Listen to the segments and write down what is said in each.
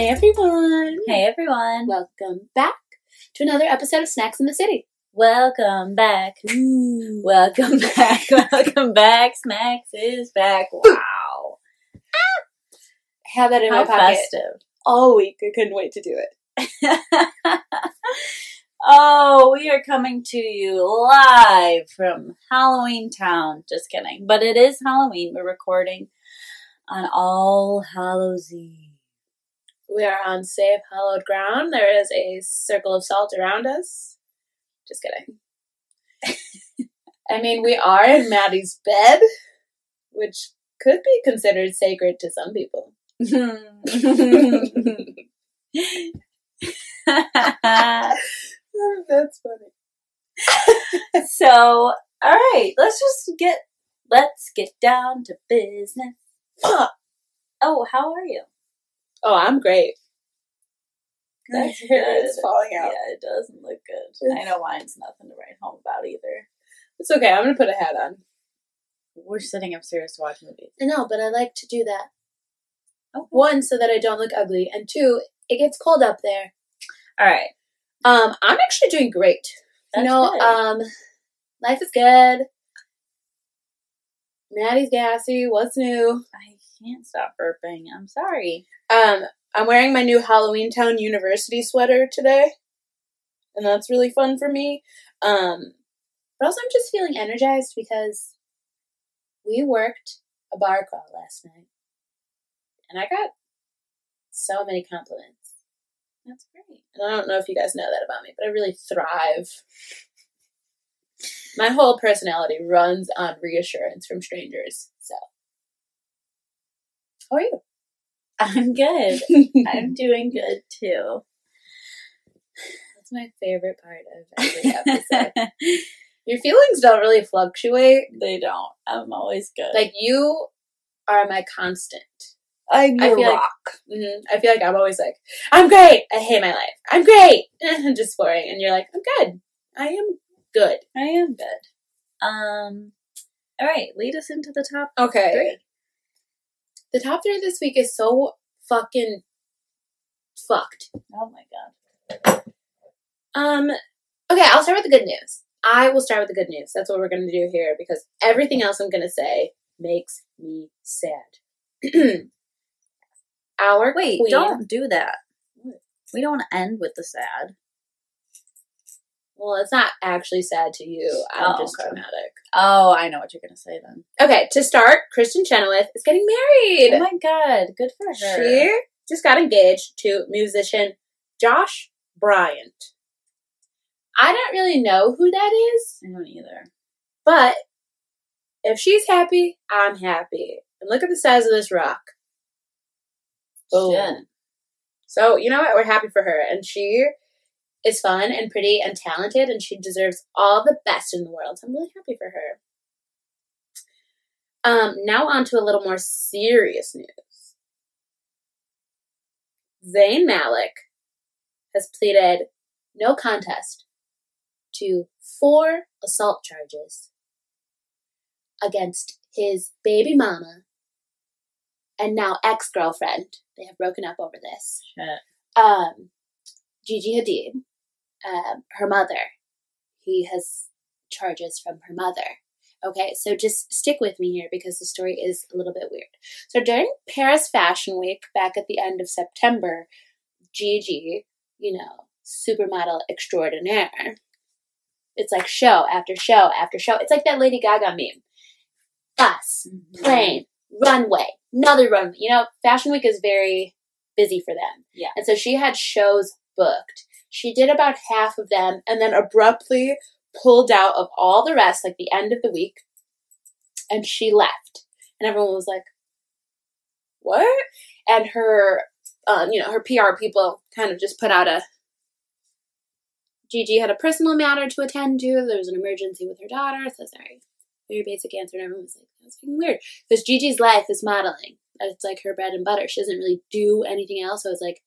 Hey everyone! Hey everyone! Welcome back to another episode of Snacks in the City. Welcome back. Ooh. Welcome back. Welcome back. Snacks is back. Wow. Had that in How my pocket festive. all week. I couldn't wait to do it. oh, we are coming to you live from Halloween Town. Just kidding. But it is Halloween. We're recording on All Hallows Eve. We are on safe, hallowed ground. There is a circle of salt around us. Just kidding. I mean, we are in Maddie's bed, which could be considered sacred to some people. That's funny. so, all right, let's just get let's get down to business. Oh, how are you? Oh, I'm great. That That's hair is falling out. Yeah, it doesn't look good. I know mine's nothing to write home about either. It's okay. I'm gonna put a hat on. We're sitting upstairs to watch movies. I know, but I like to do that. Oh, One, so that I don't look ugly, and two, it gets cold up there. all right. Um, I'm actually doing great. That's you know, good. um, life is good. Maddie's gassy. What's new? I can't stop burping. I'm sorry. Um, I'm wearing my new Halloween Town University sweater today, and that's really fun for me. Um, but also, I'm just feeling energized because we worked a bar crawl last night, and I got so many compliments. That's great. And I don't know if you guys know that about me, but I really thrive. My whole personality runs on reassurance from strangers. How are you? I'm good. I'm doing good too. That's my favorite part of every episode. Your feelings don't really fluctuate. they don't. I'm always good. Like you are my constant. I'm I your feel like- rock. hmm I feel like I'm always like, I'm great. I hate my life. I'm great. I'm just boring. And you're like, I'm good. I am good. I am good. Um. All right, lead us into the top Okay. three. The top three this week is so fucking fucked. Oh my god. Um, okay, I'll start with the good news. I will start with the good news. That's what we're going to do here because everything else I'm going to say makes me sad. Our Wait, queen, don't do that. We don't want to end with the sad. Well, it's not actually sad to you. I'm Oh, just okay. dramatic. Oh, I know what you're gonna say then. Okay, to start, Kristin Chenoweth is getting married. Oh my god, good for her. She just got engaged to musician Josh Bryant. I don't really know who that is, I don't either. but if she's happy, I'm happy. And look at the size of this rock. Boom. Shit. So, you know what? We're happy for her. And she is fun and pretty and talented, and she deserves all the best in the world. So I'm really happy for her. Um, now on to a little more serious news. Zayn Malik has pleaded no contest to four assault charges against his baby mama and now ex girlfriend. They have broken up over this. Shit. Um, Gigi Hadid, um, her mother. He has charges from her mother. Okay, so just stick with me here because the story is a little bit weird. So during Paris Fashion Week back at the end of September, Gigi, you know, supermodel extraordinaire, it's like show after show after show. It's like that Lady Gaga meme. Bus, plane, runway, another runway. You know, Fashion Week is very busy for them. Yeah. And so she had shows booked. She did about half of them and then abruptly pulled out of all the rest, like the end of the week, and she left. And everyone was like, What? And her um, you know, her PR people kind of just put out a Gigi had a personal matter to attend to. There was an emergency with her daughter. So sorry. Very basic answer. And everyone was like, that's fucking weird. Because Gigi's life is modeling. It's like her bread and butter. She doesn't really do anything else. So it's like,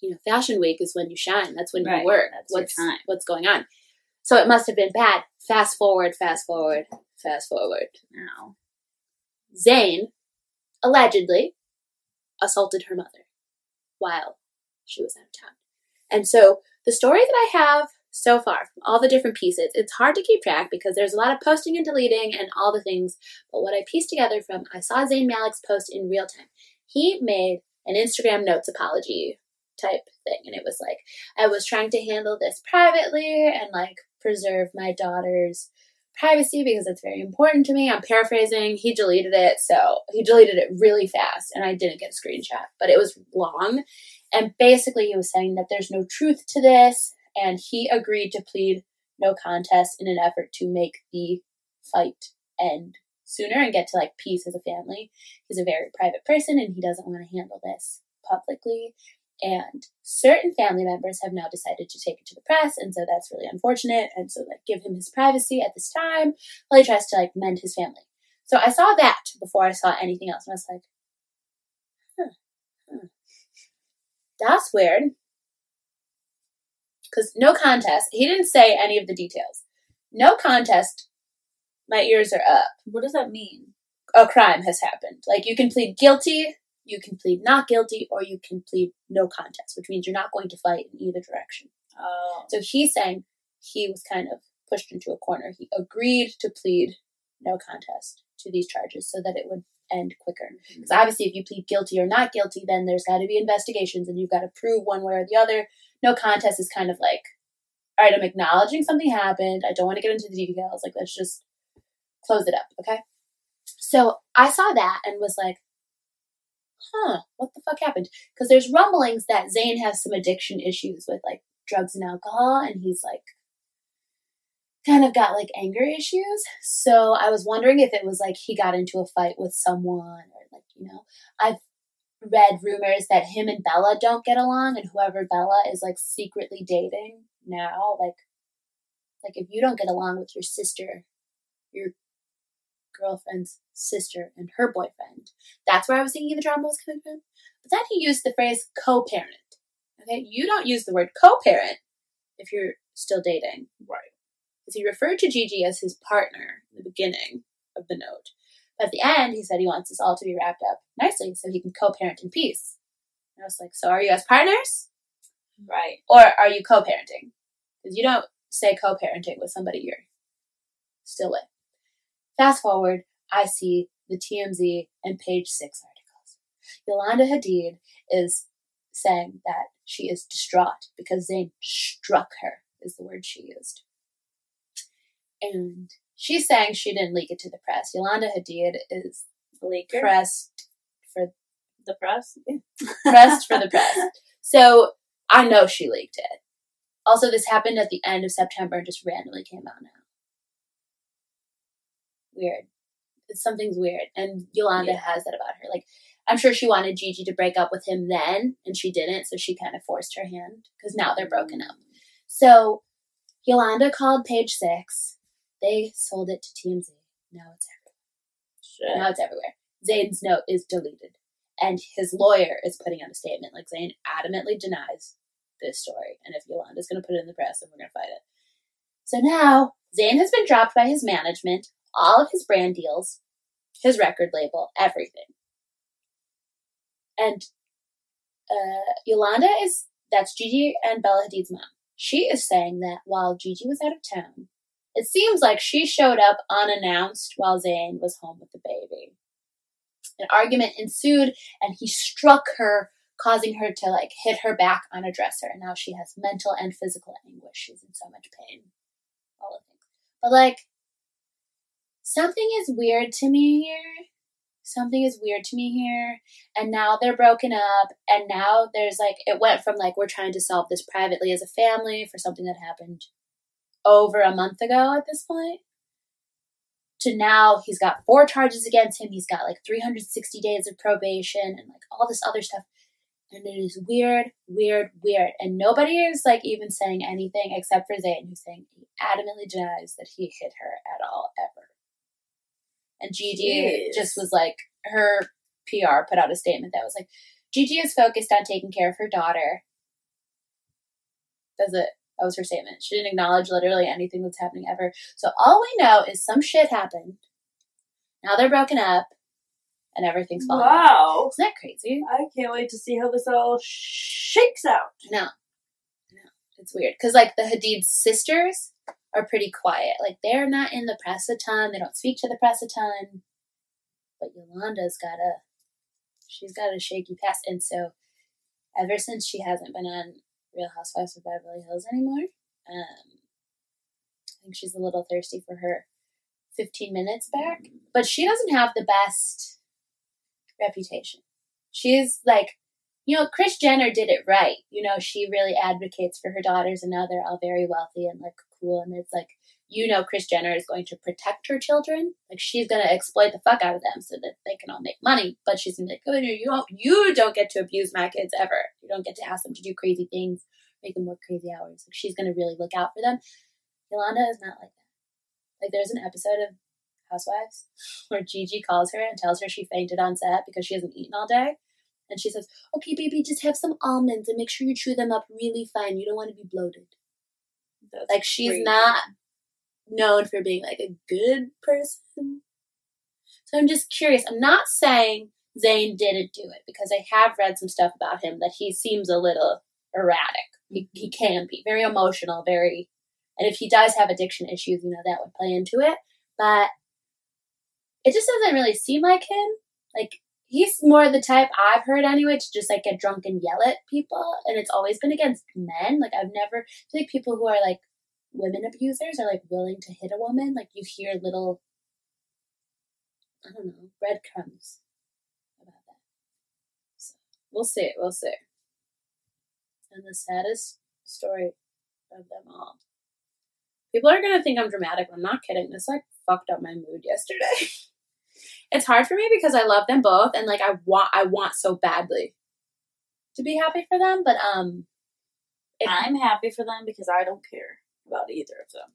you know, fashion week is when you shine. That's when Right, you work. that's your what's time. what's going on? So it must have been bad. Fast forward, fast forward, fast forward. Now. Zayn allegedly assaulted her mother while she was out of town. And so the story that I have so far from all the different pieces, it's hard to keep track because there's a lot of posting and deleting and all the things. But what I pieced together from I saw Zayn Malik's post in real time. He made an Instagram notes apology type thing. And it was like, I was trying to handle this privately and like preserve my daughter's privacy because it's very important to me. I'm paraphrasing. He deleted it. So he deleted it really fast and I didn't get a screenshot, but it was long. And basically, he was saying that there's no truth to this. And he agreed to plead no contest in an effort to make the fight end sooner and get to like peace as a family. He's a very private person and he doesn't want to handle this publicly. And certain family members have now decided to take it to the press, and so that's really unfortunate. And so, like, give him his privacy at this time while he tries to like mend his family. So I saw that before I saw anything else, and I was like, huh, huh. that's weird. Because no contest. He didn't say any of the details. No contest. My ears are up. What does that mean? A crime has happened. Like you can plead guilty you can plead not guilty or you can plead no contest, which means you're not going to fight in either direction. Oh. So he's saying he was kind of pushed into a corner. He agreed to plead no contest to these charges so that it would end quicker. Because mm-hmm. obviously, if you plead guilty or not guilty, then there's got to be investigations and you've got to prove one way or the other. No contest is kind of like, all right, I'm acknowledging something happened. I don't want to get into the details. Like, let's just close it up, okay? So I saw that and was like, huh, what the fuck happened? Because there's rumblings that Zayn has some addiction issues with like drugs and alcohol, and he's like kind of got like anger issues. So I was wondering if it was like he got into a fight with someone, or like, you know, I've read rumors that him and Bella don't get along, and whoever Bella is like secretly dating now, like, like if you don't get along with your sister, you're girlfriend's sister and her boyfriend. That's where I was thinking the drama was coming from. But then he used the phrase co-parent. Okay, you don't use the word co-parent if you're still dating. Right. Because he referred to Gigi as his partner in the beginning of the note. But at the end, he said he wants this all to be wrapped up nicely so he can co-parent in peace. And I was like, so are you guys partners? Right. Or are you co-parenting? Because you don't say co-parenting with somebody you're still with. Fast forward, I see the TMZ and page six articles. Yolanda Hadid is saying that she is distraught because Zayn struck her, is the word she used. And she's saying she didn't leak it to the press. Yolanda Hadid is Leaker? pressed for the press. pressed for the press. So I know she leaked it. Also, this happened at the end of September and just randomly came out now weird. It's something's weird. And Yolanda yeah. has that about her. Like, I'm sure she wanted Gigi to break up with him then, and she didn't, so she kind of forced her hand because now they're broken up. Mm. So Yolanda called Page Six. They sold it to TMZ. Now it's everywhere. Now it's everywhere. Zayn's note is deleted, and his lawyer is putting out a statement. Like Zayn adamantly denies this story, and if Yolanda's going to put it in the press, then we're going to fight it. So now Zayn has been dropped by his management all of his brand deals, his record label, everything. And uh, Yolanda is, that's Gigi and Bella Hadid's mom. She is saying that while Gigi was out of town, it seems like she showed up unannounced while Zayn was home with the baby. An argument ensued and he struck her, causing her to like hit her back on a dresser. And now she has mental and physical anguish. She's in so much pain. All of things. But like, something is weird to me here. Something is weird to me here. And now they're broken up. And now there's like, it went from like, we're trying to solve this privately as a family for something that happened over a month ago at this point to now he's got four charges against him. He's got like 360 days of probation and like all this other stuff. And it is weird, weird, weird. And nobody is like even saying anything except for Zayn, who's saying he adamantly denies that he hit her at all ever. And Gigi Jeez. just was like, her PR put out a statement that was like, Gigi is focused on taking care of her daughter. That's it. That was her statement. She didn't acknowledge literally anything that's happening ever. So all we know is some shit happened. Now they're broken up. and everything's falling. apart. Wow. Isn't that crazy? I can't wait to see how this all shakes out. No, no, it's weird because like the Hadid sisters are pretty quiet. Like they're not in the press a ton. They don't speak to the press a ton. But Yolanda's got a, she's got a shaky past, and so ever since she hasn't been on Real Housewives of Beverly Hills anymore, um, I think she's a little thirsty for her 15 minutes back. But she doesn't have the best reputation. She's like you know, Kris Jenner did it right. You know, she really advocates for her daughters, and now they're all very wealthy and like cool. And it's like, you know, Kris Jenner is going to protect her children. Like she's gonna exploit the fuck out of them so that they can all make money. But she's gonna be like, oh you don't, you don't get to abuse my kids ever. You don't get to ask them to do crazy things, make them work crazy hours. Like she's gonna really look out for them. Yolanda is not like that. Like there's an episode of Housewives where Gigi calls her and tells her she fainted on set because she hasn't eaten all day. And she says, Okay, baby, just have some almonds and make sure you chew them up really fine. You don't want to be bloated. That's Like she's crazy. not known for being like a good person. So I'm just curious. I'm not saying Zayn didn't do it because I have read some stuff about him that he seems a little erratic. He, he can be very emotional, very, and if he does have addiction issues, you know, that would play into it. But it just doesn't really seem like him. Like he's more the type I've heard anyway to just like get drunk and yell at people, and it's always been against men. Like I've never like people who are like women abusers are like willing to hit a woman. Like you hear little, I don't know, breadcrumbs about that. So we'll see. We'll see. And the saddest story of them all. People are gonna think I'm dramatic. I'm not kidding. This like fucked up my mood yesterday. it's hard for me because I love them both and like I want I want so badly to be happy for them, but um it, I'm happy for them because I don't care about either of them.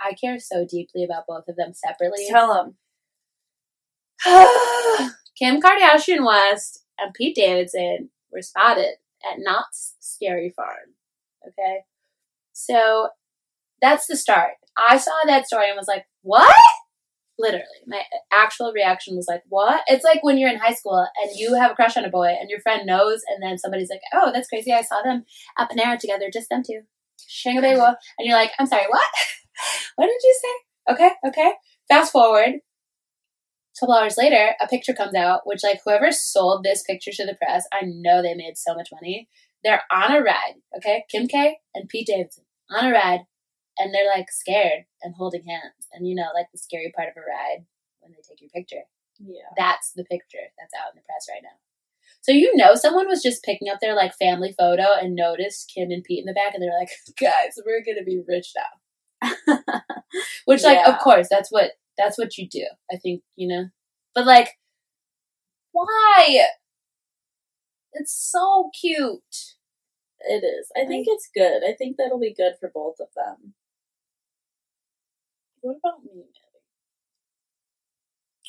I care so deeply about both of them separately. Tell them. Kim Kardashian West and Pete Davidson were spotted at Knott's Scary Farm. Okay? So that's the start. I saw that story and was like, what? Literally. My actual reaction was like, what? It's like when you're in high school and you have a crush on a boy and your friend knows, and then somebody's like, oh, that's crazy. I saw them at Panera together, just them two. And you're like, I'm sorry, what? what did you say? Okay, okay. Fast forward. A couple hours later, a picture comes out, which like whoever sold this picture to the press, I know they made so much money. They're on a ride, okay? Kim K and Pete Davidson on a ride, and they're like scared and holding hands. And you know, like the scary part of a ride when they take your picture. Yeah. That's the picture that's out in the press right now. So you know someone was just picking up their like family photo and noticed Kim and Pete in the back and they're like, guys, we're gonna be rich now. Which like Yeah. of course that's what that's what you do. I think, you know. But like why? It's so cute. It is. I think it's good. I think that'll be good for both of them. What about me, Maddie?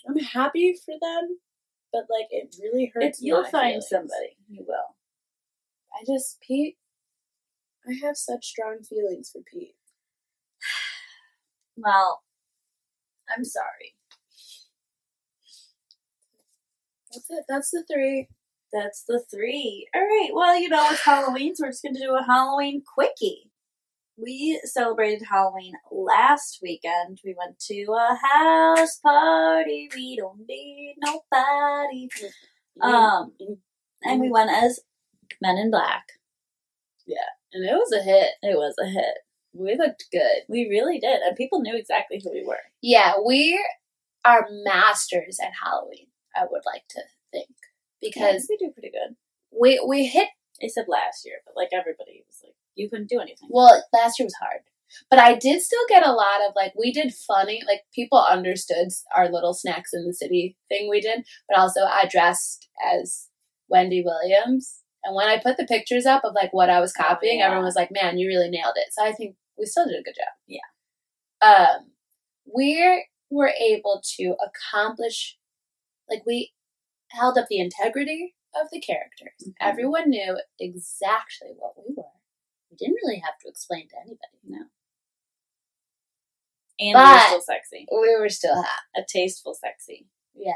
I'm happy for them, but like it really hurts. You'll find feelings. somebody, you will. I just Pete. I have such strong feelings for Pete. Well, I'm sorry. That's it. That's the three. That's the three. All right. Well, you know, it's Halloween, so we're just going to do a Halloween quickie. We celebrated Halloween last weekend. We went to a house party. We don't need nobody. Mm-hmm. Mm-hmm. Um, and we mm-hmm. went as Men in Black. Yeah, and it was a hit. It was a hit. We looked good. We really did, and people knew exactly who we were. Yeah, we are masters at Halloween. I would like to think because we do pretty good. we we hit. They said last year, but like everybody was like, you couldn't do anything. Well, last year was hard, but I did still get a lot of like we did funny. Like people understood our little snacks in the city thing we did, but also I dressed as Wendy Williams. And when I put the pictures up of like what I was copying, yeah. everyone was like, "Man, you really nailed it." So I think we still did a good job. Yeah. Um, we were able to accomplish, like we held up the integrity of the characters. Mhm. Everyone knew exactly what we were. Didn't really have to explain to anybody. No. And But- we were still sexy. We were still hot. A tasteful sexy. Yeah.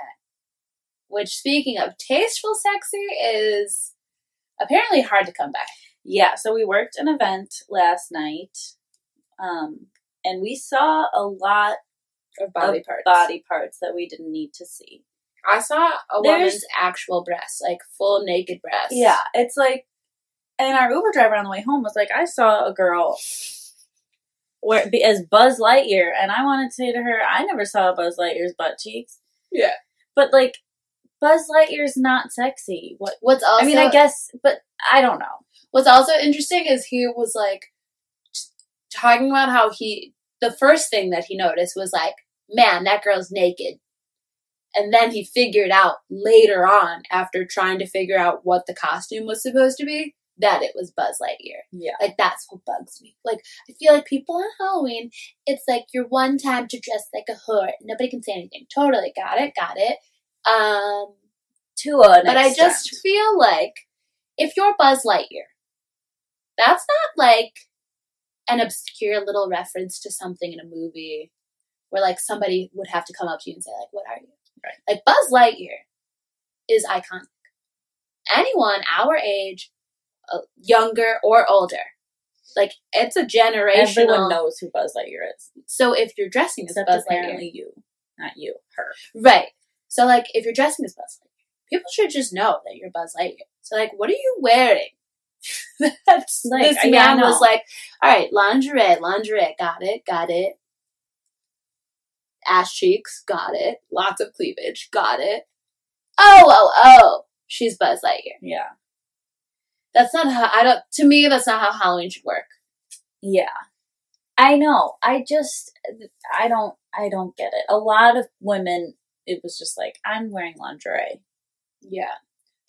which, speaking of tasteful sexy, is apparently hard to come by. Yeah, so we worked an event last night, um, and we saw a lot Of body of parts. body parts that we didn't need to see. I saw a There's- woman's actual breasts, like full naked breasts. Yeah, it's like, and our Uber driver on the way home was like, I saw a girl where as Buzz Lightyear, and I wanted to say to her, I never saw Buzz Lightyear's butt cheeks. Yeah. But like, Buzz Lightyear's not sexy. What? What's also I mean, I guess, but I don't know. What's also interesting is he was like t- talking about how he the first thing that he noticed was like, man, that girl's naked. And then he figured out later on, after trying to figure out what the costume was supposed to be, that it was Buzz Lightyear. Yeah. Like that's what bugs me. Like I feel like people on Halloween, it's like your one time to dress like a whore. Nobody can say anything. Totally got it, got it. Um, To an but I just feel like if you're Buzz Lightyear, that's not like an obscure little reference to something in a movie where like somebody would have to come up to you and say like, "What are you?" Right. Like Buzz Lightyear is iconic. Anyone our age, Uh, younger or older, like it's a generation. everyone knows who Buzz Lightyear is, So if you're dressing as except Buzz apparently Lightyear, you, not you, her. Right. So like if you're dressing as Buzz Lightyear, people should just know that you're Buzz Lightyear. So like what are you wearing? That's Like, this yeah, man was like, all right, lingerie, lingerie, got it, got it. Ass cheeks, got it. Lots of cleavage, got it. Oh, oh, oh. She's Buzz Lightyear. Yeah. That's not how I don't to me that's not how Halloween should work. Yeah. I know. I just I don't I don't get it. A lot of women it was just like I'm wearing lingerie. Yeah.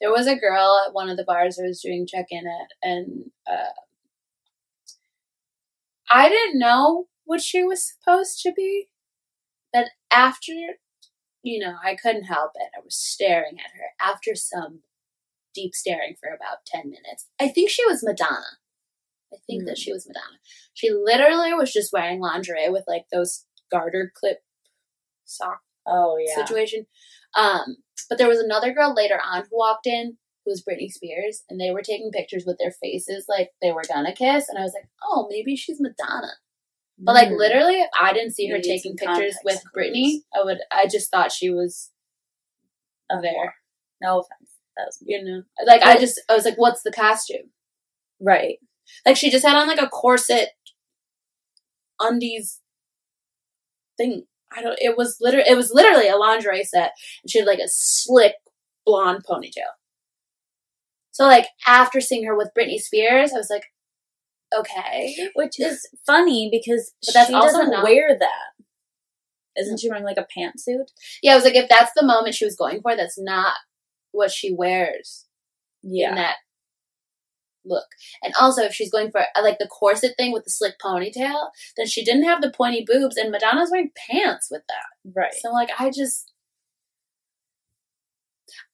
There was a girl at one of the bars I was doing check in at, and uh, I didn't know what she was supposed to be. But after, you know, I couldn't help it. I was staring at her after some deep staring for about 10 minutes. I think she was Madonna. I think that Hmm. she was Madonna. She literally was just wearing lingerie with like those garter clip sock Oh yeah. situation. Um, but there was another girl later on who walked in who was Britney Spears, and they were taking pictures with their faces like they were gonna kiss, and I was like, oh, maybe she's Madonna. But like Mm. literally, if I didn't see You her taking pictures with clues. Britney, I would. I just thought she was there. No offense. That was You know, like I just I was like, what's the costume? right. Like she just had on like a corset, undies thing. I don't. It was literally it was literally a lingerie set, and she had like a slick blonde ponytail. So like after seeing her with Britney Spears, I was like, okay, Which is funny because But that's she also doesn't not- wear that. Mm-hmm. Isn't she wearing like a pantsuit? yeah. I was like, if that's the moment she was going for, that's not what she wears in Yeah. that look. And also, if she's going for like the corset thing with the slick ponytail, then she didn't have the pointy boobs, and Madonna's wearing pants with that. Right. So like I just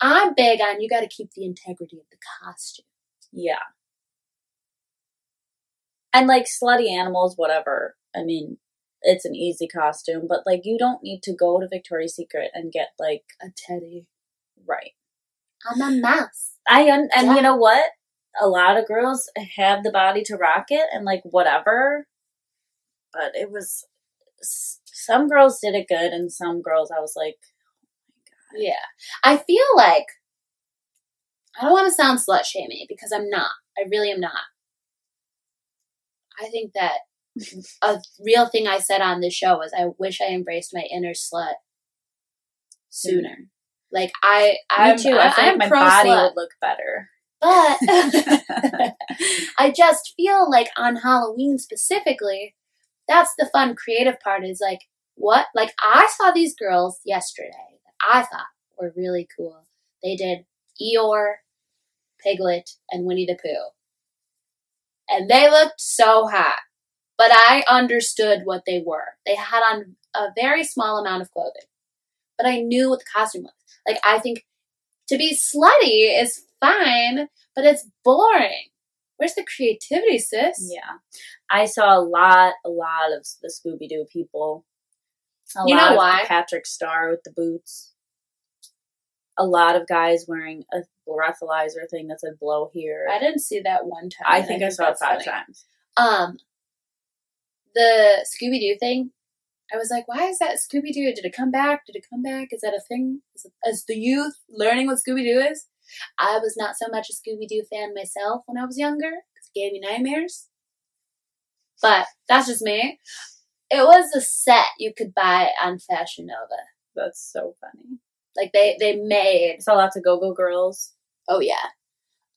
I'm big on you got to keep the integrity of the costume. Yeah. And like slutty animals, whatever. I mean, it's an easy costume, but like you don't need to go to Victoria's Secret and get like A teddy. right. I'm a mouse. I un- and Yeah. you know what? A lot of girls have the body to rock it and like whatever. But it was some girls did it good and some girls I was like oh Yeah. I feel like I don't want to sound slut shaming because I'm not. I really am not. I think that a real thing I said on this show was I wish I embraced my inner slut sooner. Like I, I'm, me too. I, I, feel I'm like my pro body slut. would look better. But I just feel like on Halloween specifically, that's the fun creative part is like, what? Like, I saw these girls yesterday that I thought were really cool. They did Eeyore, Piglet, and Winnie the Pooh. And they looked so hot. But I understood what they were. They had on a very small amount of clothing. But I knew what the costume was. Like, I think to be slutty is fine, but it's boring. Where's the creativity, sis? Yeah. I saw a lot, a lot of the Scooby Doo people. A You lot know of why? Patrick Star with the boots. a lot of guys wearing a breathalyzer thing that said blow here. I didn't see that one time. I and think I saw it five funny. times. Um, the Scooby Doo thing. I was like, why is that Scooby Doo? Did it come back? Did it come back? Is that a thing? Is, it, is the youth learning what Scooby Doo is? I was not so much a Scooby Doo fan myself when I was younger because it gave me nightmares. But that's just me. It was a set you could buy on Fashion Nova. That's so funny. Like they they made. I saw lots of go-go girls. Oh yeah.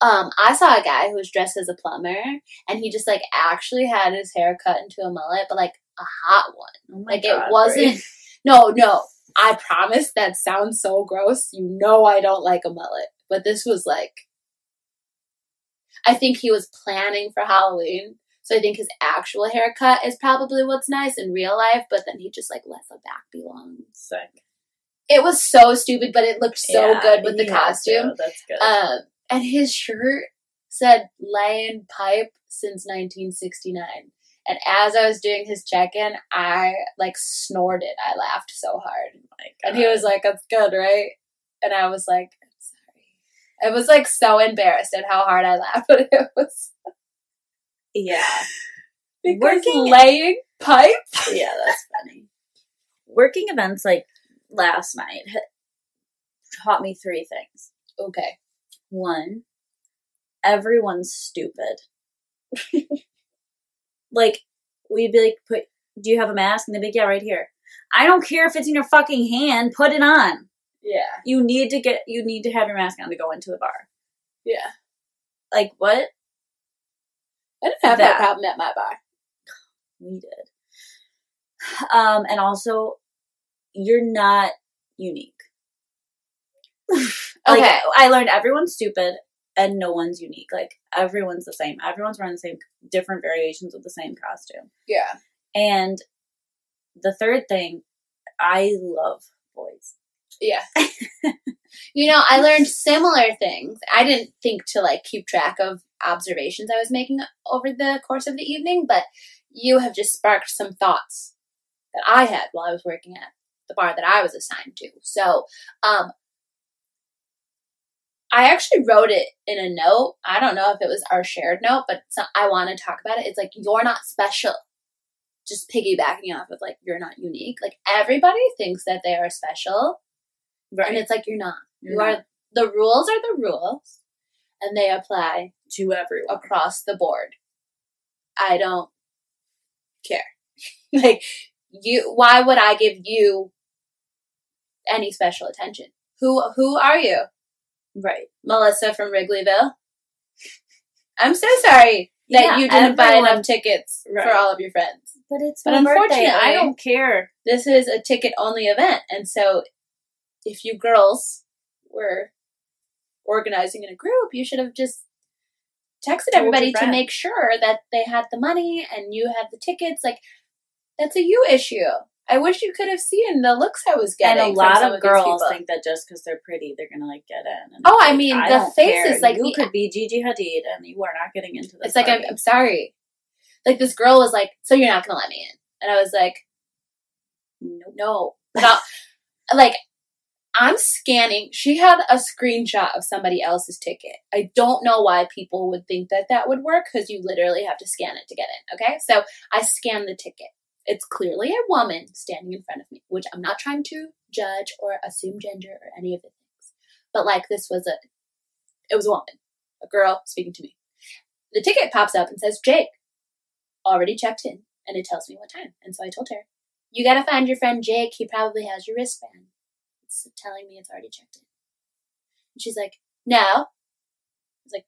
Um, I saw a guy who was dressed as a plumber, and he just like actually had his hair cut into a mullet, but like a hot one. Oh Like God, it wasn't. No, no. I promise that sounds so gross. You know I don't like a mullet, but this was like. I think he was planning for Halloween, so I think his actual haircut is probably what's nice in real life. But then he just like let the back be long. Sick. It was so stupid, but it looked so Yeah, good with the costume. to. That's good. Um, and his shirt said "laying pipe since 1969." And as I was doing his check-in, I like snorted. I laughed so hard, my and he was like, "That's good, right?" And I was like, "I'm sorry." I was like so embarrassed at how hard I laughed, but it was yeah. because Working- laying pipe. yeah, that's funny. Working events like last night taught me three things. Okay, One, everyone's stupid. like, we'd be like, "Put, do you have a mask?" And they'd be like, "Yeah, right here." I don't care if it's in your fucking hand. Put it on. yeah, You need to get. You need to have your mask on to go into the bar. yeah. Like what? I didn't have that That. problem at my bar. We did. Um, and also, you're not unique. Like, Okay. I learned everyone's stupid and no one's unique. Like everyone's the same. Everyone's wearing the same different variations of the same costume. Yeah. And the third thing, I love boys. Yeah. you know, I learned similar things. I didn't think to like keep track of observations I was making over the course of the evening, but you have just sparked some thoughts that I had while I was working at the bar that I was assigned to. So, um I actually wrote it in a note. I don't know if it was our shared note, but so I want to talk about it. It's like you're not special. Just piggybacking off of like you're not unique. Like everybody thinks that they are special, and it's like you're not. You're you not. are the rules are the rules, and they apply to everyone. across the board. I don't care. like you, why would I give you any special attention? Who who are you, Right. Melissa from Wrigleyville? I'm so sorry that Yeah, you didn't buy enough tickets Right. for all of your friends. But it's But my birthday. unfortunately- I don't care. This is a ticket only event, and so if you girls were organizing in a group, you should have just texted everybody to make sure that they had the money and you had the tickets. Like that's a you issue. I wish you could have seen the looks I was getting. And a lot of these girls think that just because they're pretty, they're gonna like get in. Oh, it's I like, mean, the don't faces, care. like, you the- could be Gigi Hadid, and you are not getting into this. it's like I'm. I'm sorry. Like this girl was like, "So you're not gonna let me in?" And I was like. "No." But like, I'm scanning. She had a screenshot of somebody else's ticket. I don't know why people would think that that would work because you literally have to scan it to get in. Okay, so I scanned the ticket. It's clearly a woman standing in front of me, which I'm not trying to judge or assume gender or any of the things. But like, this was a, it was a woman, a girl speaking to me. The ticket pops up and says Jake already checked in, and it tells me what time. And so I told her, "You gotta find your friend Jake. He probably has your wristband." It's telling me it's already checked in. And she's like, "No." I was like,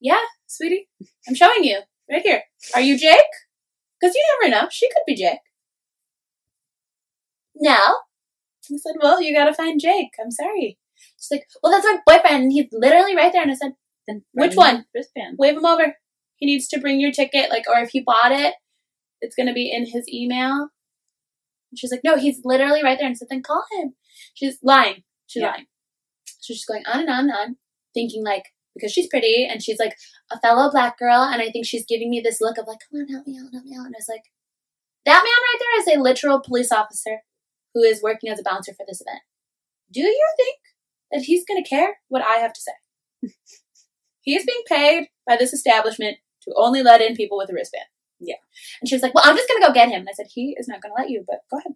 "Yeah, sweetie, I'm showing you right here. Are you Jake? Because you never know. She could be Jake." No. I said, "Well, you gotta find Jake. I'm sorry." She's like, "Well, that's my boyfriend, and he's literally right there." And I said, Then Which one? Wristband. wave him over. He needs to bring your ticket, like, or if he bought it, it's gonna be in his email. And she's like, no, he's literally right there. And I said, then call him. She's lying. She's Yeah. lying. So she's going on and on and on, thinking like because she's pretty and she's like a fellow black girl, and I think she's giving me this look of like, come on, help me out, help me out. And I was like, that man right there is a literal police officer who is working as a bouncer for this event. Do you think that he's going to care what I have to say. he is being paid by this establishment to only let in people with a wristband. Yeah. And she was like, Well, I'm just going to go get him. And I said, He is not going to let you, but go ahead.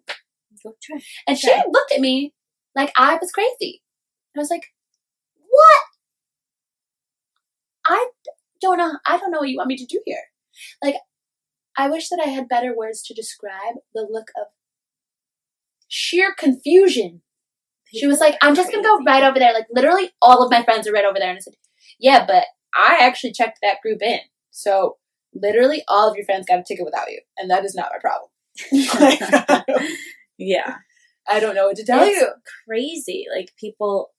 Go try. And she looked at me like I was crazy. I was like, What? I don't know. I don't know what you want me to do here. Like, I wish that I had better words to describe the look of sheer confusion. She was like, I'm just gonna go right over there. Like, literally, all of my friends are right over there. And I said, Yeah, but I actually checked that group in. So, literally, all of your friends got a ticket without you. And that is not my problem. yeah. I don't know what to tell It's you. crazy. Like people,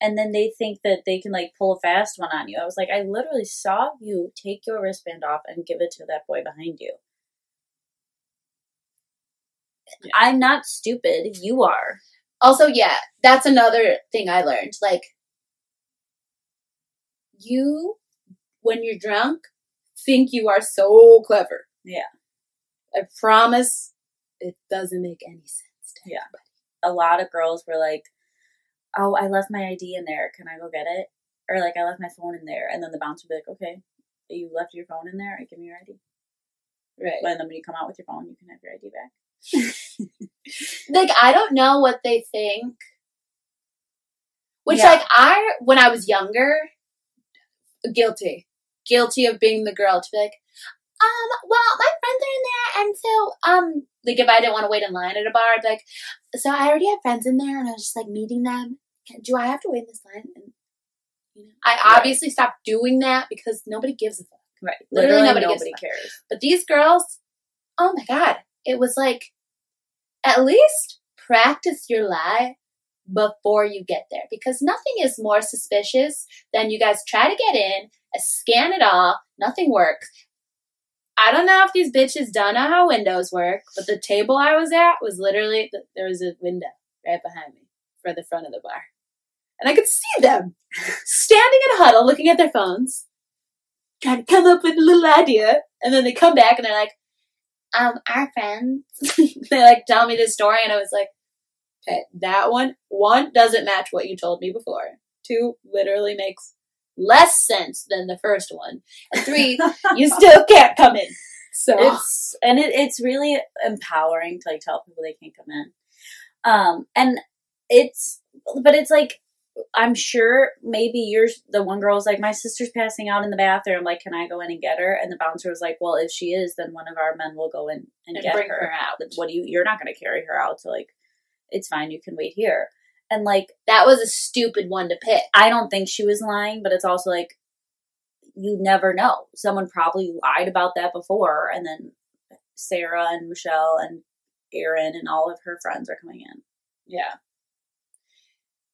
and then they think that they can like pull a fast one on you. I was like, I literally saw you take your wristband off and give it to that boy behind you. I'm not stupid. You are. Also, yeah, that's another thing I learned. Like, you, when you're drunk, think you are so clever. Yeah. I promise it doesn't make any sense. To Yeah. anybody. A lot of girls were like, "Oh, I left my ID in there. Can I go get it?" Or like, "I left my phone in there," and then the bouncer would be like, "Okay, you left your phone in there. Give me your ID." Right. But then when you come out with your phone, you can have your ID back. like I don't know what they think. Which Yeah. like I when I was younger, guilty. Guilty of being the girl to be like, um, well, my friends are in there and so um like if I didn't want to wait in line at a bar, I'd be like, so I already have friends in there and I was just like meeting them. Do I have to wait in this line? And you know, I Right. obviously stopped doing that because nobody gives a fuck. Right. Literally Literally, nobody nobody, gives a fuck. cares. But these girls, oh my god, it was like, at least practice your lie before you get there because nothing is more suspicious than you guys try to get in, uh, scan it all, nothing works. I don't know if these bitches don't know how windows work, but the table I was at was literally there was a window right behind me for the front of the bar. And I could see them standing in a huddle looking at their phones, trying to come up with a little idea. And then they come back and they're like, um, our friends. they like tell me this story, and I was like, okay, that one, one doesn't match what you told me before. Two literally makes less sense than the first one. And three, you still can't come in. So it's and it, it's really empowering to like tell people they can't come in um and it's but it's like i'm sure maybe you're the one girl girl's like my sister's passing out in the bathroom like can i go in and get her and the bouncer was like well if she is then one of our men will go in and, and get bring her, her out. what do you you're not going to carry her out so like it's fine you can wait here and like That was a stupid one to pick. I don't think she was lying, but it's also like you never know. Someone probably lied about that before, and then Sarah and Michelle and Erin and all of her friends are coming in. Yeah.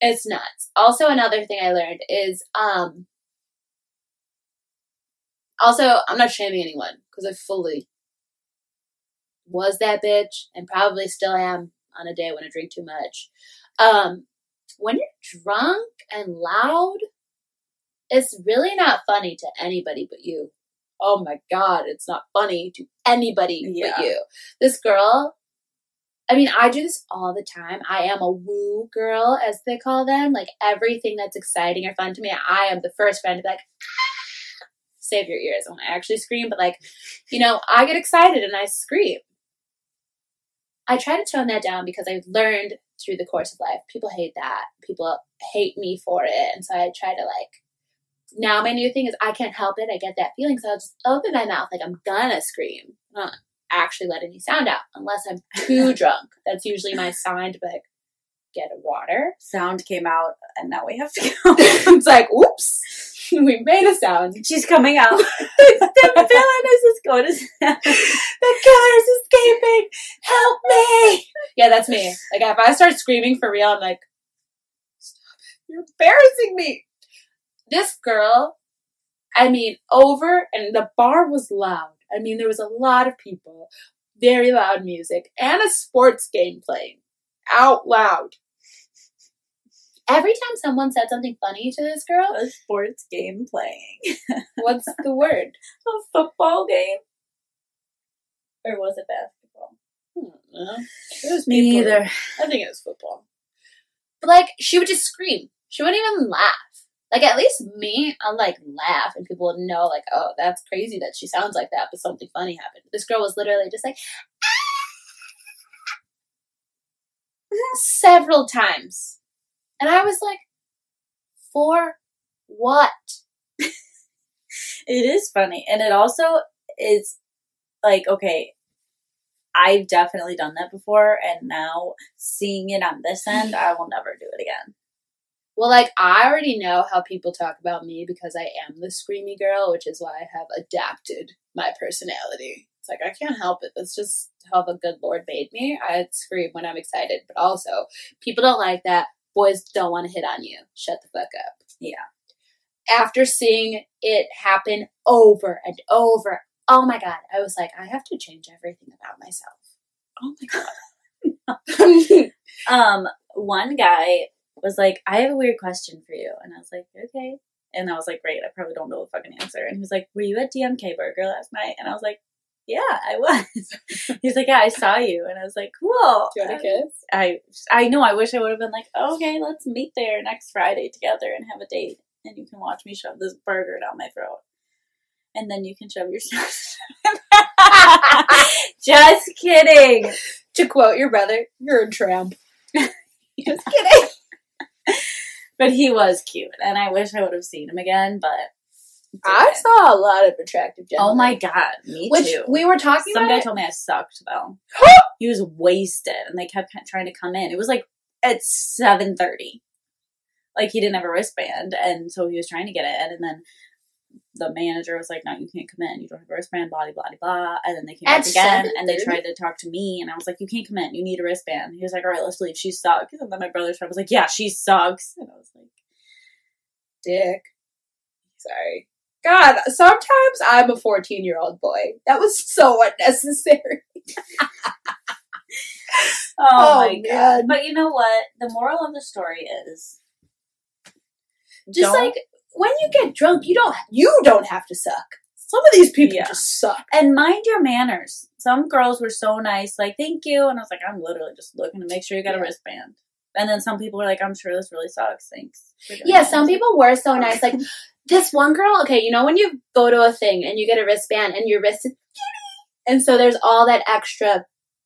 It's nuts. Also another thing I learned is um also I'm not shaming anyone because I fully was that bitch and probably still am on a day when I drink too much. Um when you're drunk and loud, it's really not funny to anybody but you. Oh my god, it's not funny to anybody Yeah. but you. This girl I mean, I do this all the time. I am a woo girl, as they call them. Like everything that's exciting or fun to me, I am the first friend to be like, "Ah!" save your ears when I actually scream. But like, you know, I get excited and I scream. I try to tone that down because I've learned through the course of life, people hate that. People hate me for it. And so I try to like, now my new thing is I can't help it. I get that feeling. So I'll just open my mouth like I'm gonna scream. Actually let any sound out unless I'm too drunk. That's usually my sign to be like, get a water. Sound came out, and now we have to go. it's like, oops, we made a sound. She's coming out. the villain is just going to. The killer is escaping. Help me. Yeah, that's me. Like if I start screaming for real, I'm like, stop it. You're embarrassing me. This girl, I mean, over and the bar was loud. I mean, there was a lot of people, very loud music, and a sports game playing out loud. Every time someone said something funny to this girl, a sports game playing. what's the word? A football game? Or was it basketball? No. It was Me either. I think it was football. But like, she would just scream. She wouldn't even laugh. Like at least me, I'll like laugh and people know like, oh, that's crazy that she sounds like that, but something funny happened. This girl was literally just like ah! several times. And I was like, for what? It is funny. And it also is like, okay, I've definitely done that before, and now seeing it on this end, I will never do it again. Well, like I already know how people talk about me because I am the screamy girl, which is why I have adapted my personality. It's like I can't help it. That's just how the good Lord made me. I scream when I'm excited, but also people don't like that. Boys don't want to hit on you. Shut the fuck up. Yeah. After seeing it happen over and over, oh my god, I was like, I have to change everything about myself. Oh my god. Um, one guy was like, I have a weird question for you. And I was like, okay. And I was like, great, I probably don't know the fucking answer. And he was like, Were you at DMK Burger last night? And I was like, Yeah, I was. He's like, Yeah, I saw you. And I was like, Cool. Do you want a um, kiss? I I know I wish I would have been like, okay, let's meet there next Friday together and have a date. And you can watch me shove this burger down my throat. And then you can shove yourself. Just kidding. to quote your brother, you're a tramp. Just kidding. But he was cute, and I wish I would have seen him again. But I saw a lot of attractive gentlemen. oh my god, me Which too. we were talking Some about. guy it- told me I sucked though. he was wasted, and they kept trying to come in. It was like at seven thirty. Like he didn't have a wristband, and so he was trying to get in, and then the manager was like, "No, you can't come in. You don't have a wristband." Blah blah blah blah. And then they came At back again, and they 7:30? tried to talk to me, and I was like, "You can't come in. You need a wristband." He was like, "All right, let's leave. She sucks." And then my brother's friend was like, "Yeah, she sucks," and I was like, dick. Sorry. God, sometimes I'm a 14 year old boy. That was so unnecessary. "Oh, Oh, my god!" But you know what? The moral of the story is Just don't- like when you get drunk, you don't you don't have to suck. Some of these people Yeah. just suck. And mind your manners. Some girls were so nice, like, thank you. And I was like, I'm literally just looking to make sure you got a wristband. And then some people were like, I'm sure this really sucks. Thanks. Yeah, that." some people were so nice. Like this one girl, okay, you know when you go to a thing and you get a wristband and your wrist is and so there's all that extra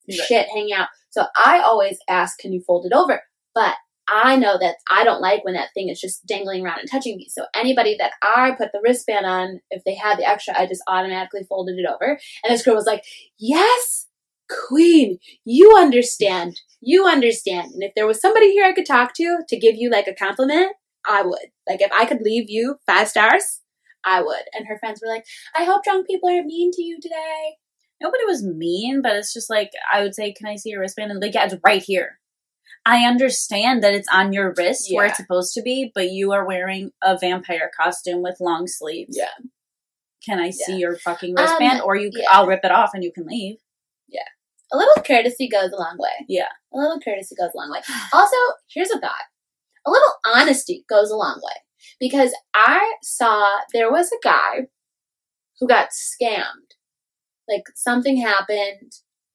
Right. shit hanging out. So I always ask, can you fold it over? But I know that I don't like when that thing is just dangling around and touching me. So anybody that I put the wristband on, if they had the extra, I just automatically folded it over. And this girl was like, yes, queen, you understand. You understand. And if there was somebody here I could talk to to give you like a compliment, I would. Like if I could leave you five stars, I would. And her friends were like, I hope drunk people aren't mean to you today. Nobody was mean, but it's just like, I would say, Can I see your wristband? And like, yeah, it's right here. I understand that it's on your wrist where it's supposed to be, but you are wearing a vampire costume with long sleeves. Yeah. Can I see Yeah. your fucking wristband? Um, or you, yeah. I'll rip it off and you can leave. Yeah. A little courtesy goes a long way. Yeah. A little courtesy goes a long way. Also, here's a thought. A little honesty goes a long way. Because I saw there was a guy who got scammed. Like something happened,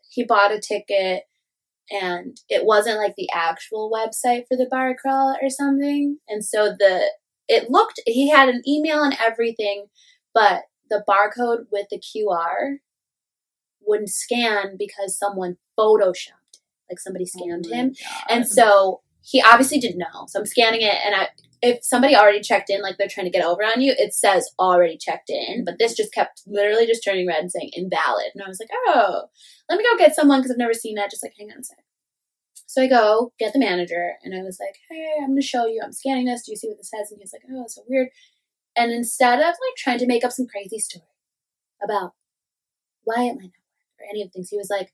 he bought a ticket, and it wasn't like the actual website for the bar crawl or something. And so the it looked he had an email and everything, but the barcode with the QR wouldn't scan because someone photoshopped it. Like somebody scanned Oh him. God. And so he obviously didn't know. So I'm scanning it and I if somebody already checked in, like they're trying to get over on you, it says already checked in. But this just kept literally just turning red and saying invalid. And I was like, oh, let me go get someone because I've never seen that. Just like, hang on a sec. So I go get the manager and I was like, hey, I'm going to show you. I'm scanning this. Do you see what this says? And he's like, oh, so weird. And instead of like trying to make up some crazy story about why it might not work or any of the things, he was like,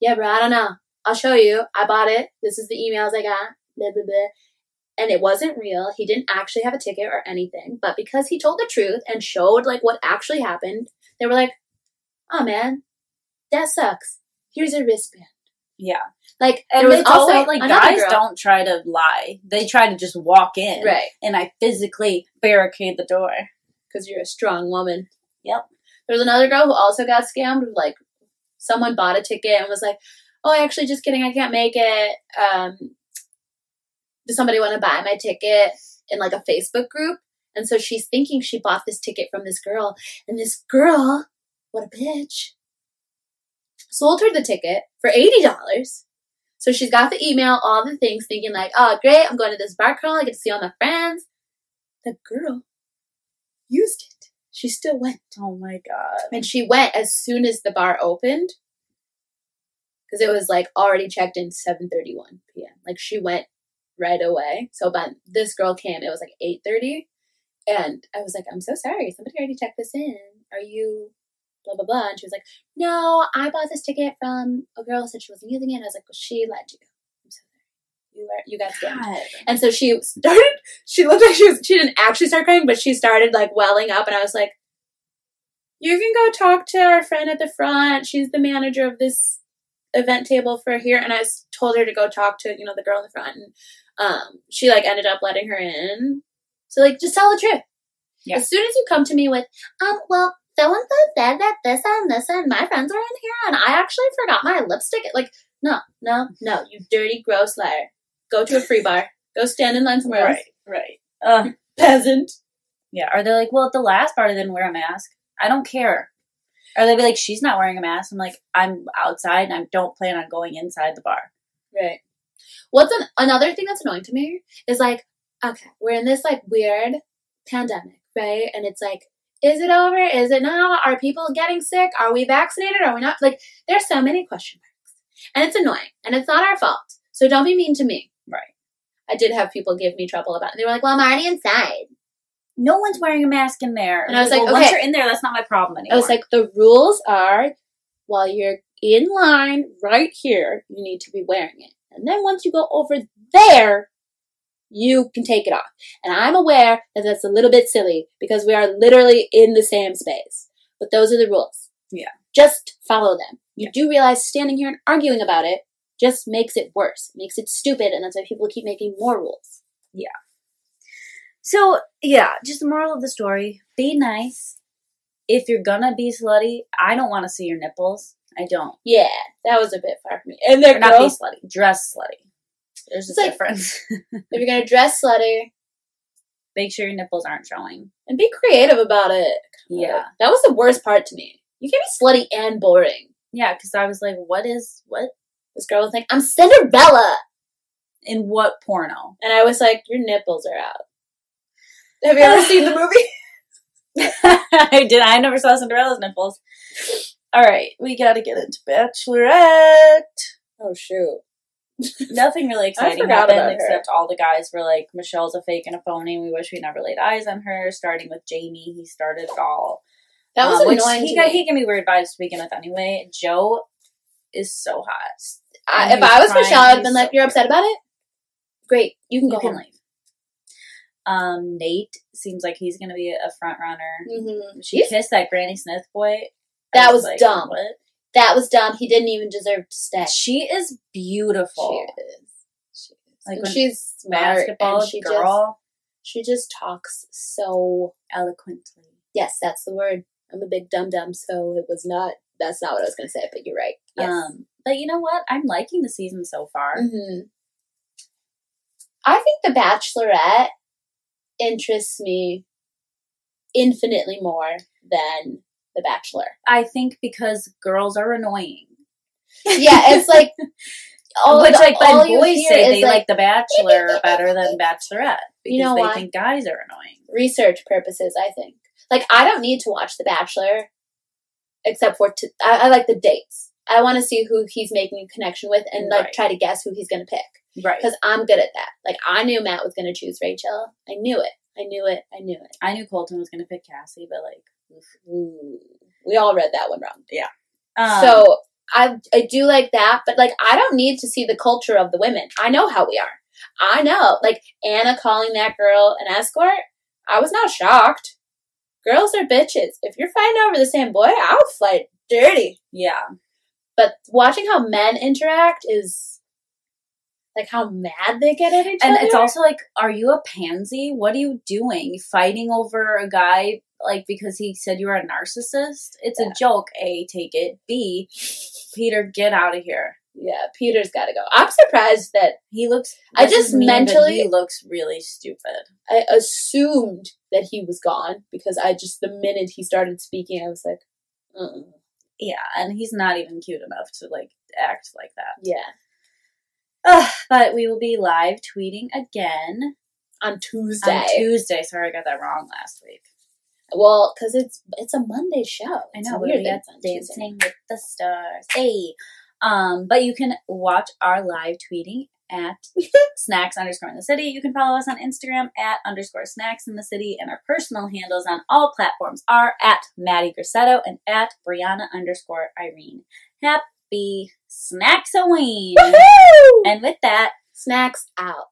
yeah, bro, I don't know. I'll show you. I bought it. This is the emails I got. Blah, blah, blah. And it wasn't real. He didn't actually have a ticket or anything. But because he told the truth and showed like what actually happened, they were like, oh man, that sucks. Here's a wristband. yeah. Like, And there was also always like guys girl- don't try to lie. They try to just walk in. Right. And I physically barricade the door. because you're a strong woman. Yep. There was another girl who also got scammed. Like, someone bought a ticket and was like, "Oh, actually, just kidding. I can't make it. Um, does somebody want to buy my ticket in like a Facebook group? And so she's thinking she bought this ticket from this girl, and this girl, what a bitch, sold her the ticket for eighty dollars. So she's got the email, all the things, thinking like, oh great, I'm going to this bar crawl, I get to see all my friends. The girl used it. She still went. Oh my god. And she went as soon as the bar opened. Because it was like already checked in 7.31 p.m. Like she went right away. So by this girl came, it was like 8.30. And I was like, I'm so sorry. Somebody already checked this in. Are you blah, blah, blah? And she was like, no, I bought this ticket from a girl who said she wasn't using it. And I was like, well, she lied to you. I'm so sorry. You, are, you got scammed. God. And so she started, she looked like she was, she didn't actually start crying, but she started like welling up. And I was like, you can go talk to our friend at the front. She's the manager of this event table for here. And I told her to go talk to, you know, the girl in the front. And um, she like ended up letting her in. So like, just tell the truth. Yeah. As soon as you come to me with, um, well, so and so said that this and this and my friends were in here and I actually forgot my lipstick. Like, no, no, no, you dirty, gross liar. Go to a free bar. Go stand in line somewhere else. Right, right. Uh, Peasant. yeah. Are they like, well, at the last party, they didn't wear a mask. I don't care. Or they be like, she's not wearing a mask. I'm like, I'm outside and I don't plan on going inside the bar. Right. What's an, another thing that's annoying to me is like, okay, we're in this like weird pandemic, right? And it's like, is it over? Is it not? Are people getting sick? Are we vaccinated? Are we not? Like, there's so many question marks. And it's annoying. And it's not our fault. So don't be mean to me. Right. I did have people give me trouble about it. They were like, well, I'm already inside. No one's wearing a mask in there. And I was like, well, once you're in there, that's not my problem anymore. I was like, the rules are while you're in line right here, you need to be wearing it. And then once you go over there, you can take it off. And I'm aware that that's a little bit silly because we are literally in the same space. But those are the rules. Yeah. Just follow them. You do realize standing here and arguing about it just makes it worse, makes it stupid, and that's why people keep making more rules. Yeah. So yeah, just the moral of the story: be nice. If you're gonna be slutty, I don't want to see your nipples. I don't. Yeah, that was a bit far from me. And they're not be slutty. Dress slutty. There's a like- difference. if you're gonna dress slutty, Make sure your nipples aren't showing. and be creative about it. Yeah, That was the worst part to me. You can be slutty and boring. yeah. Because I was like, what is what This girl was like, I'm Cinderella. in what porno? And I was like, your nipples are out. Have you ever seen the movie? I did. I never saw Cinderella's nipples. All right, we got to get into Bachelorette. Oh, shoot. Nothing really exciting happened except all the guys were like, Michelle's a fake and a phony. We wish we never laid eyes on her. Starting with Jamie, he started it all. That was Um, annoying He, to got, he gave me weird vibes to begin with anyway. Joe is so hot. I, if I was crying, Michelle, I'd he's been like, so you're upset about it? Great. You can You go can home. leave. Um, Nate seems like he's gonna be a front runner. hmm She kissed that Granny Smith boy. That was dumb. What? That was dumb. He didn't even deserve to stay. She is beautiful. She is. She is. Like when she's smart. And she Just, she just talks so eloquently. Yes, that's the word. I'm a big dum dum, so it was not. That's not what I was going to say, but you're right. Yes. Um, but you know what? I'm liking the season so far. hmm I think The Bachelorette interests me infinitely more than The Bachelor. I think because girls are annoying. Yeah, it's like. all- Which, like, all boys say they like, The Bachelor better than Bachelorette because You know they why? think guys are annoying. research purposes. I think like I don't need to watch The Bachelor, except for to, I, I like the dates. I want to see who he's making a connection with and like Right. try to guess who he's going to pick Right. because I'm good at that. Like I knew Matt was going to choose Rachel. I knew it. I knew it. I knew it. I knew Colton was going to pick Cassie, but like, we all read that one wrong. Yeah. Um, so I I do like that, but like I don't need to see the culture of the women. I know how we are. I know. Like Anna calling that girl an escort, I was not shocked. Girls are bitches. If you're fighting over the same boy, I'll fight dirty. yeah, But watching how men interact is like how mad they get at each and other. it's also like, are you a pansy? What are you doing? Fighting over a guy like because he said you were a narcissist? It's Yeah. a joke. A, take it. B, Peter, get out of here. Yeah, Peter's got to go. I'm surprised that He looks. I just mean, mentally- he looks really stupid. I assumed that he was gone because I just the minute he started speaking, I was like, uh Yeah, and he's not even cute enough to like act like that. yeah. Ugh, but we will be live tweeting again On Tuesday. on Tuesday. Sorry, I got that wrong last week. Well, because it's it's a Monday show. I know, weird we that got it's on Tuesday. Dancing with the Stars. Hey. Um, but you can watch our live tweeting at snacks underscore in the city. You can follow us on Instagram at underscore snacks in the city, and our personal handles on all platforms are at Maddie Grissetto and at Brianna underscore Irene. Happy Snacksoween! Woohoo! And with that, Snacks out.